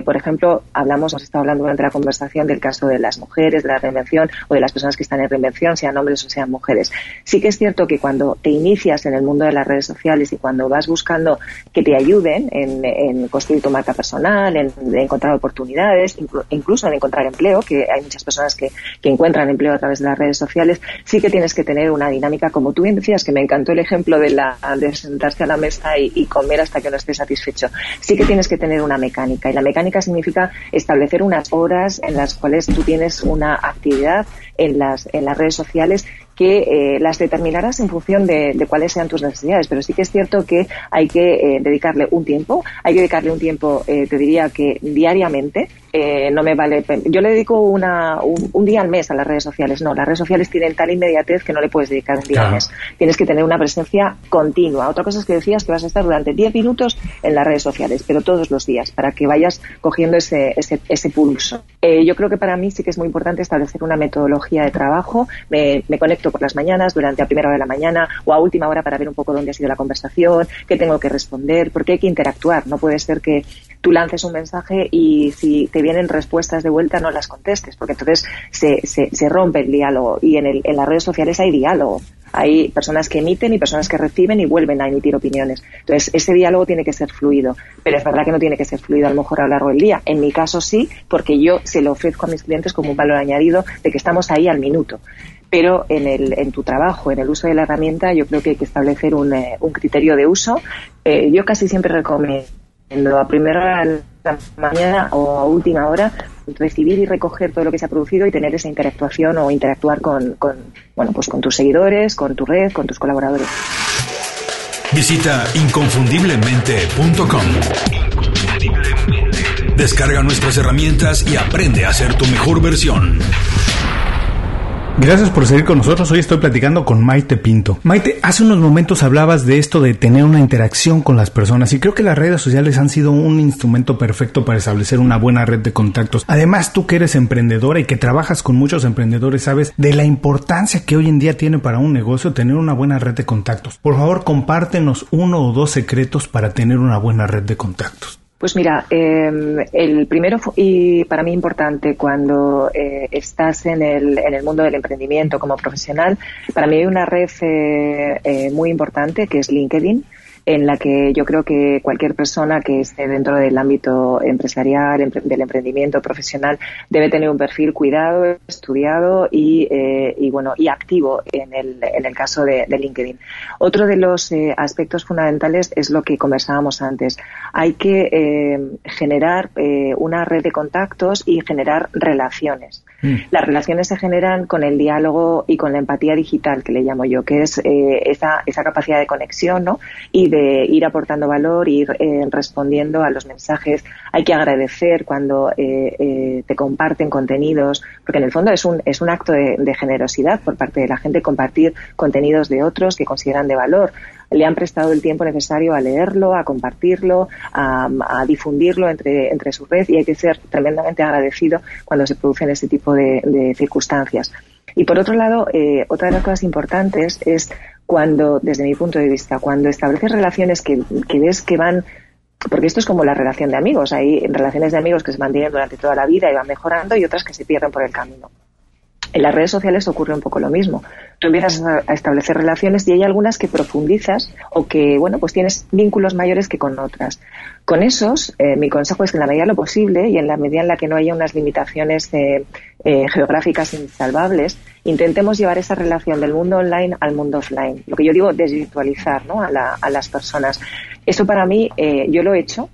por ejemplo, hablamos, hemos estado hablando durante la conversación del caso de las mujeres, de la reinvención o de las personas que están en reinvención, sean hombres o sean mujeres. Sí que es cierto que cuando te inicias en el mundo de las redes sociales y cuando vas buscando que te ayuden en, construir tu marca personal, en, encontrar oportunidades, incluso en encontrar empleo, que hay muchas personas que, encuentran empleo a través de las redes sociales, sí que tienes que tener una dinámica, como tú bien decías, que me encantó el ejemplo de, la, de sentarse a la mesa y, comer hasta que no estés satisfecho. Sí que tienes que tener una mecánica y la mecánica significa establecer unas horas en las cuales tú tienes una actividad en las, en las redes sociales que eh, las determinarás en función de, cuáles sean tus necesidades. Pero sí que es cierto que hay que eh, dedicarle un tiempo, hay que dedicarle un tiempo, eh, te diría que diariamente, eh, no me vale. Yo le dedico una, un, día al mes a las redes sociales. No, las redes sociales tienen tal inmediatez que no le puedes dedicar un día al mes. Tienes que tener una presencia continua. Otra cosa es que decías que vas a estar durante 10 minutos en las redes sociales, pero todos los días, para que vayas cogiendo ese, ese, ese pulso. Eh, yo creo que para mí sí que es muy importante establecer una metodología de trabajo. Me, me conecto por las mañanas, durante a primera hora de la mañana o a última hora para ver un poco dónde ha sido la conversación, qué tengo que responder, porque hay que interactuar. No puede ser que tú lances un mensaje y si te vienen respuestas de vuelta no las contestes, porque entonces se, se, se rompe el diálogo y en, el, en las redes sociales hay diálogo. Hay personas que emiten y personas que reciben y vuelven a emitir opiniones. Entonces, ese diálogo tiene que ser fluido, pero es verdad que no tiene que ser fluido a lo mejor a lo largo del día. En mi caso sí, porque yo se lo ofrezco a mis clientes como un valor añadido de que estamos ahí al minuto pero en, el, en tu trabajo, en el uso de la herramienta, yo creo que hay que establecer un, eh, un criterio de uso. Eh, yo casi siempre recomiendo a primera la mañana o a última hora recibir y recoger todo lo que se ha producido y tener esa interactuación o interactuar con, con bueno pues con tus seguidores, con tu red, con tus colaboradores. Visita inconfundiblemente.com. Descarga nuestras herramientas y aprende a ser tu mejor versión. Gracias por seguir con nosotros. Hoy estoy platicando con Maite Pinto. Maite, hace unos momentos hablabas de esto de tener una interacción con las personas y creo que las redes sociales han sido un instrumento perfecto para establecer una buena red de contactos. Además, tú que eres emprendedora y que trabajas con muchos emprendedores, sabes de la importancia que hoy en día tiene para un negocio tener una buena red de contactos. Por favor, compártenos uno o dos secretos para tener una buena red de contactos. Pues mira, em, el primero y para mí importante cuando eh, estás en el, en el mundo del emprendimiento como profesional, para mí hay una red eh, eh, muy importante que es LinkedIn en la que yo creo que cualquier persona que esté dentro del ámbito empresarial, del emprendimiento profesional, debe tener un perfil cuidado, estudiado y, eh, y bueno y activo en el, en el caso de, LinkedIn. Otro de los eh, aspectos fundamentales es lo que conversábamos antes. Hay que eh, generar una red de contactos y generar relaciones. Mm. Las relaciones se generan con el diálogo y con la empatía digital, que le llamo yo, que es esa, esa capacidad de conexión ¿no? y de ir aportando valor, ir eh, respondiendo a los mensajes. Hay que agradecer cuando eh, te comparten contenidos, porque en el fondo es un, es un acto de, de generosidad por parte de la gente compartir contenidos de otros que consideran de valor le han prestado el tiempo necesario a leerlo, a compartirlo, a, difundirlo entre, entre su red y hay que ser tremendamente agradecido cuando se producen este tipo de, circunstancias. Y por otro lado, eh, otra de las cosas importantes es cuando, desde mi punto de vista, cuando estableces relaciones que, que ves que van porque esto es como la relación de amigos. Hay relaciones de amigos que se mantienen durante toda la vida y van mejorando y otras que se pierden por el camino. En las redes sociales ocurre un poco lo mismo. Tú empiezas a establecer relaciones y hay algunas que profundizas o que, bueno, pues tienes vínculos mayores que con otras. Con esos, eh, mi consejo es que en la medida de lo posible y en la medida en la que no haya unas limitaciones eh, eh, geográficas insalvables, intentemos llevar esa relación del mundo online al mundo offline. Lo que yo digo, desvirtualizar ¿no? a, a las personas. Eso para mí, yo lo he hecho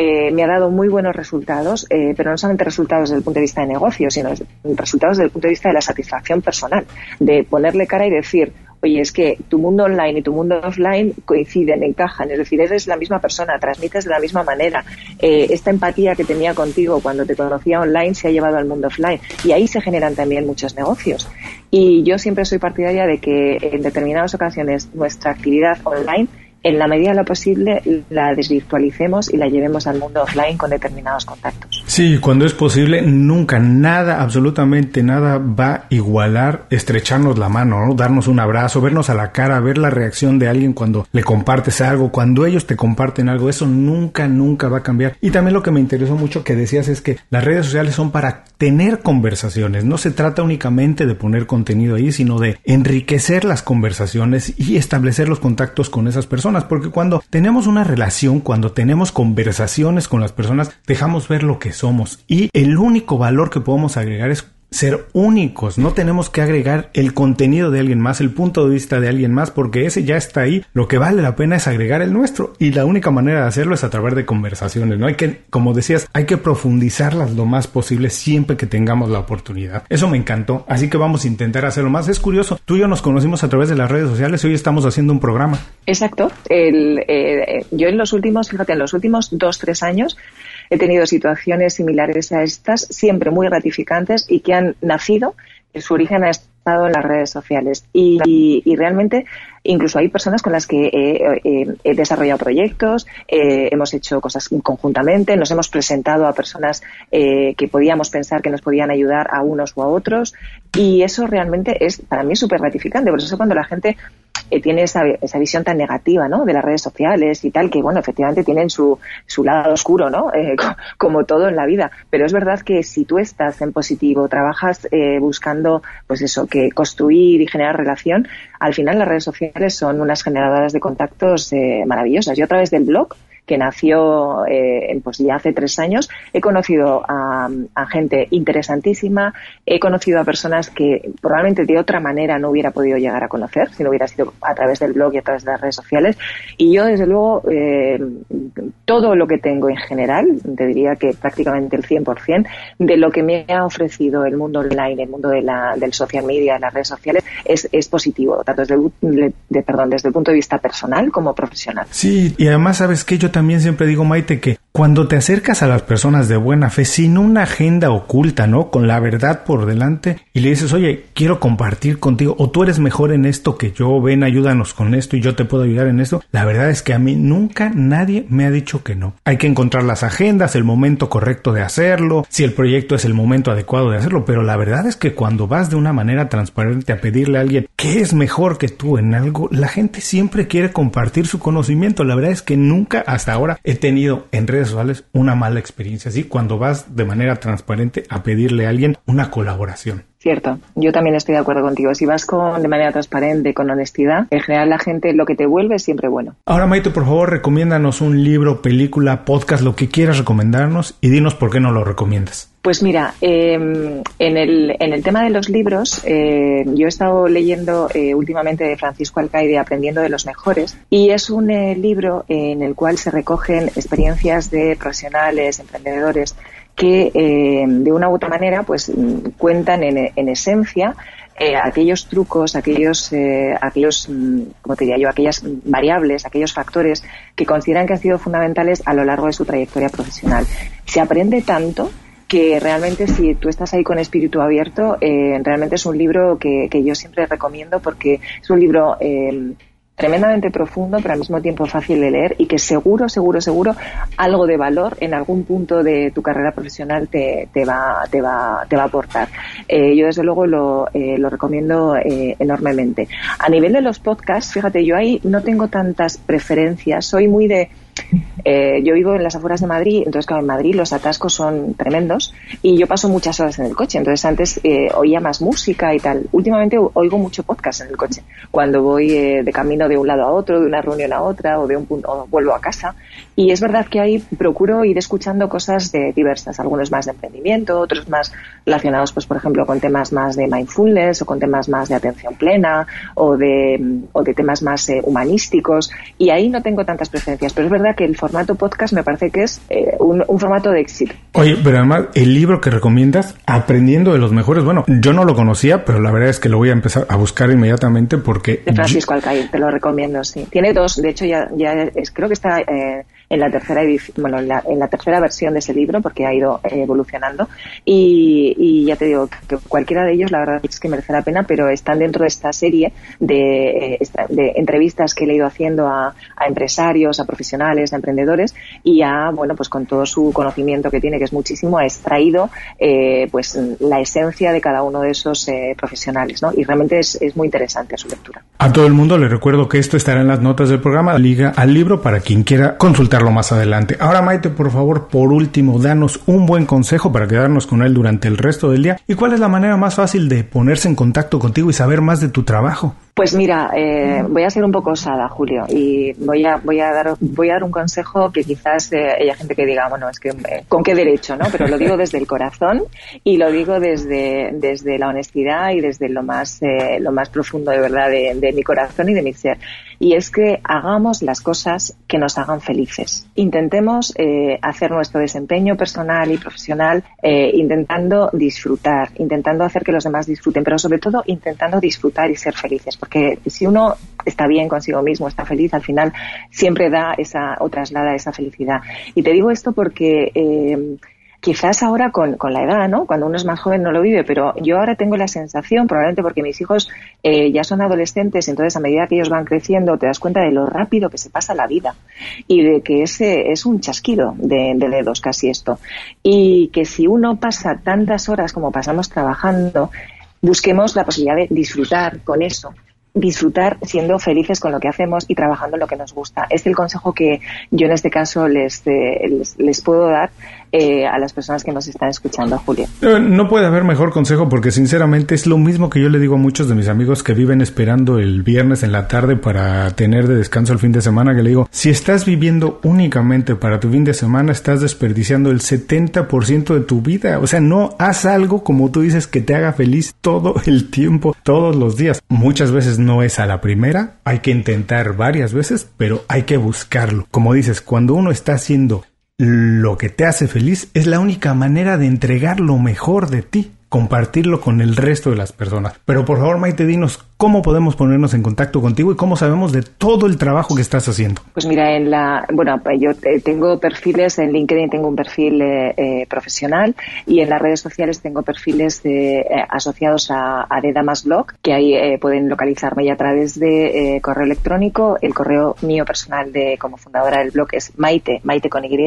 eh, me ha dado muy buenos resultados, eh, pero no solamente resultados desde el punto de vista de negocio, sino resultados desde el punto de vista de la satisfacción personal, de ponerle cara y decir, oye, es que tu mundo online y tu mundo offline coinciden, encajan, es decir, eres la misma persona, transmites de la misma manera. Eh, esta empatía que tenía contigo cuando te conocía online se ha llevado al mundo offline y ahí se generan también muchos negocios. Y yo siempre soy partidaria de que en determinadas ocasiones nuestra actividad online en la medida de lo posible la desvirtualicemos y la llevemos al mundo offline con determinados contactos. Sí, cuando es posible, nunca, nada, absolutamente nada va a igualar estrecharnos la mano, ¿no? darnos un abrazo, vernos a la cara, ver la reacción de alguien cuando le compartes algo, cuando ellos te comparten algo, eso nunca, nunca va a cambiar. Y también lo que me interesó mucho que decías es que las redes sociales son para tener conversaciones, no se trata únicamente de poner contenido ahí, sino de enriquecer las conversaciones y establecer los contactos con esas personas porque cuando tenemos una relación, cuando tenemos conversaciones con las personas, dejamos ver lo que somos. Y el único valor que podemos agregar es ser únicos, no tenemos que agregar el contenido de alguien más, el punto de vista de alguien más, porque ese ya está ahí. Lo que vale la pena es agregar el nuestro y la única manera de hacerlo es a través de conversaciones, ¿no? Hay que, como decías, hay que profundizarlas lo más posible siempre que tengamos la oportunidad. Eso me encantó, así que vamos a intentar hacerlo más. Es curioso, tú y yo nos conocimos a través de las redes sociales y hoy estamos haciendo un programa. Exacto. El, eh, yo en los últimos, fíjate, en los últimos dos, tres años he tenido situaciones similares a estas, siempre muy gratificantes y que han nacido, su origen ha estado en las redes sociales. Y, realmente incluso hay personas con las que he, desarrollado proyectos, eh, hemos hecho cosas conjuntamente, nos hemos presentado a personas eh, que podíamos pensar que nos podían ayudar a unos o a otros y eso realmente es para mí súper gratificante. Por eso cuando la gente eh, tiene esa, esa, visión tan negativa, ¿no? De las redes sociales y tal, que bueno, efectivamente tienen su, su lado oscuro, ¿no? <laughs> Como todo en la vida. Pero es verdad que si tú estás en positivo, trabajas eh, buscando, pues eso, que construir y generar relación, al final las redes sociales son unas generadoras de contactos maravillosas. Yo a través del blog, que nació eh, pues ya hace tres años. He conocido a, gente interesantísima, he conocido a personas que probablemente de otra manera no hubiera podido llegar a conocer, si no hubiera sido a través del blog y a través de las redes sociales. Y yo, desde luego, eh, todo lo que tengo en general, te diría que prácticamente el 100%, de lo que me ha ofrecido el mundo online, el mundo de la, del social media, de las redes sociales, es, es positivo, tanto desde de, perdón, desde el punto de vista personal como profesional. Sí, y además, ¿sabes que Yo también siempre digo, Maite, que cuando te acercas a las personas de buena fe, sin una agenda oculta, ¿no? Con la verdad por delante y le dices, oye, quiero compartir contigo, o tú eres mejor en esto que yo, ven, ayúdanos con esto y yo te puedo ayudar en esto. La verdad es que a mí nunca nadie me ha dicho que no. Hay que encontrar las agendas, el momento correcto de hacerlo, si el proyecto es el momento adecuado de hacerlo, pero la verdad es que cuando vas de una manera transparente a pedirle a alguien que es mejor que tú en algo, la gente siempre quiere compartir su conocimiento. La verdad es que nunca hasta ahora he tenido en redes sociales una mala experiencia así cuando vas de manera transparente a pedirle a alguien una colaboración. Cierto, yo también estoy de acuerdo contigo. Si vas con de manera transparente, con honestidad, en general la gente lo que te vuelve es siempre bueno. Ahora, Maite, por favor, recomiéndanos un libro, película, podcast, lo que quieras recomendarnos y dinos por qué no lo recomiendas. Pues mira, em, en, el, en el tema de los libros, eh, yo he estado leyendo eh, últimamente de Francisco Alcaide Aprendiendo de los Mejores y es un eh, libro en el cual se recogen experiencias de profesionales, emprendedores que de una u otra manera pues cuentan en, en esencia aquellos trucos, aquellos, aquellos, mm, como te diría yo, aquellas variables, aquellos factores que consideran que han sido fundamentales a lo largo de su trayectoria profesional. Se aprende tanto que realmente si tú estás ahí con espíritu abierto, eh, realmente es un libro que, que, yo siempre recomiendo porque es un libro eh, tremendamente profundo, pero al mismo tiempo fácil de leer y que seguro, seguro, seguro algo de valor en algún punto de tu carrera profesional te, te, va, te, va, te va a aportar. Eh, yo desde luego lo, eh, lo recomiendo eh, enormemente. A nivel de los podcasts, fíjate, yo ahí no tengo tantas preferencias, soy muy de eh, yo vivo en las afueras de Madrid, entonces claro, en Madrid los atascos son tremendos y yo paso muchas horas en el coche. Entonces antes eh, oía más música y tal. Últimamente oigo mucho podcast en el coche. Cuando voy eh, de camino de un lado a otro, de una reunión a otra o de un punto, o vuelvo a casa. Y es verdad que ahí procuro ir escuchando cosas de diversas, algunos más de emprendimiento, otros más relacionados, pues por ejemplo, con temas más de mindfulness o con temas más de atención plena o de, o de temas más humanísticos. Y ahí no tengo tantas preferencias, pero es verdad que el formato podcast me parece que es eh, un, formato de éxito. Oye, pero además el libro que recomiendas, Aprendiendo de los Mejores, bueno, yo no lo conocía, pero la verdad es que lo voy a empezar a buscar inmediatamente porque... De Francisco Alcaide, te lo recomiendo, sí. Tiene dos, de hecho ya, ya es, creo que está... Eh, en la tercera bueno, en la, tercera versión de ese libro, porque ha ido eh, evolucionando. Y, ya te digo que cualquiera de ellos, la verdad es que merece la pena, pero están dentro de esta serie de, eh, de entrevistas que he ido haciendo a, empresarios, a profesionales, a emprendedores y a, bueno, pues con todo su conocimiento que tiene, que es muchísimo, ha extraído eh, pues la esencia de cada uno de esos profesionales, ¿no? Y realmente es, es muy interesante su lectura. A todo el mundo le recuerdo que esto estará en las notas del programa, liga al libro para quien quiera consultar más adelante. Ahora Maite, por favor, por último, danos un buen consejo para quedarnos con él durante el resto del día. ¿Y cuál es la manera más fácil de ponerse en contacto contigo y saber más de tu trabajo? Pues mira, eh, voy a ser un poco osada, Julio, y voy a voy a dar voy a dar un consejo que quizás eh, haya gente que diga, bueno, es que eh, con qué derecho, ¿no? Pero lo digo <laughs> desde el corazón y lo digo desde desde la honestidad y desde lo más eh, lo más profundo de verdad de, de mi corazón y de mi ser. Y es que hagamos las cosas que nos hagan felices. Intentemos eh, hacer nuestro desempeño personal y profesional eh, intentando disfrutar, intentando hacer que los demás disfruten, pero sobre todo intentando disfrutar y ser felices porque si uno está bien consigo mismo, está feliz, al final siempre da esa o traslada esa felicidad. Y te digo esto porque eh, quizás ahora con, con, la edad, ¿no? Cuando uno es más joven no lo vive, pero yo ahora tengo la sensación, probablemente porque mis hijos eh, ya son adolescentes, entonces a medida que ellos van creciendo te das cuenta de lo rápido que se pasa la vida y de que ese es un chasquido de, de dedos casi esto. Y que si uno pasa tantas horas como pasamos trabajando, busquemos la posibilidad de disfrutar con eso, disfrutar siendo felices con lo que hacemos y trabajando en lo que nos gusta. Es el consejo que yo en este caso les, eh, les, les puedo dar eh, a las personas que nos están escuchando, Julio. Eh, no puede haber mejor consejo porque sinceramente es lo mismo que yo le digo a muchos de mis amigos que viven esperando el viernes en la tarde para tener de descanso el fin de semana, que le digo, si estás viviendo únicamente para tu fin de semana, estás desperdiciando el 70% de tu vida. O sea, no haz algo como tú dices que te haga feliz todo <laughs> el tiempo, todos los días. Muchas veces no es a la primera, hay que intentar varias veces, pero hay que buscarlo. Como dices, cuando uno está haciendo lo que te hace feliz es la única manera de entregar lo mejor de ti, compartirlo con el resto de las personas. Pero por favor, Maite, dinos ¿Cómo podemos ponernos en contacto contigo y cómo sabemos de todo el trabajo que estás haciendo? Pues mira, en la, bueno, yo tengo perfiles en LinkedIn, tengo un perfil eh, eh, profesional y en las redes sociales tengo perfiles eh, asociados a, a The Damas Blog, que ahí pueden localizarme y a través de correo electrónico. El correo mío personal de como fundadora del blog es maite, maite con y,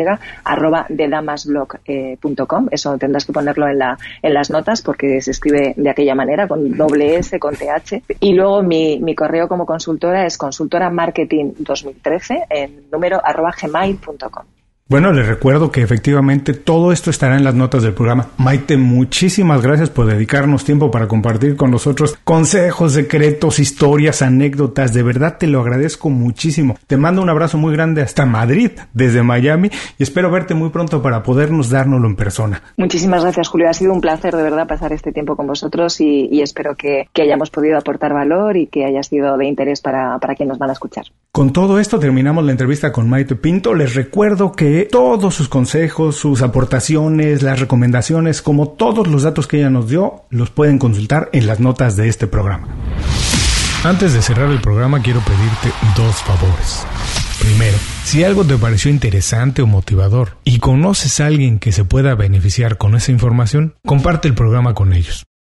arroba dedamasblog.com. Eso tendrás que ponerlo en, la, en las notas porque se escribe de aquella manera, con doble S, con TH y luego mi, mi correo como consultora es consultora marketing 2013 en número arroba gmail.com. Bueno, les recuerdo que efectivamente todo esto estará en las notas del programa. Maite, muchísimas gracias por dedicarnos tiempo para compartir con nosotros consejos, secretos, historias, anécdotas. De verdad te lo agradezco muchísimo. Te mando un abrazo muy grande hasta Madrid, desde Miami, y espero verte muy pronto para podernos dárnoslo en persona. Muchísimas gracias, Julio. Ha sido un placer de verdad pasar este tiempo con vosotros y, espero que, hayamos podido aportar valor y que haya sido de interés para, para quienes nos van a escuchar. Con todo esto terminamos la entrevista con Maite Pinto. Les recuerdo que todos sus consejos, sus aportaciones, las recomendaciones, como todos los datos que ella nos dio, los pueden consultar en las notas de este programa. Antes de cerrar el programa quiero pedirte dos favores. Primero, si algo te pareció interesante o motivador y conoces a alguien que se pueda beneficiar con esa información, comparte el programa con ellos.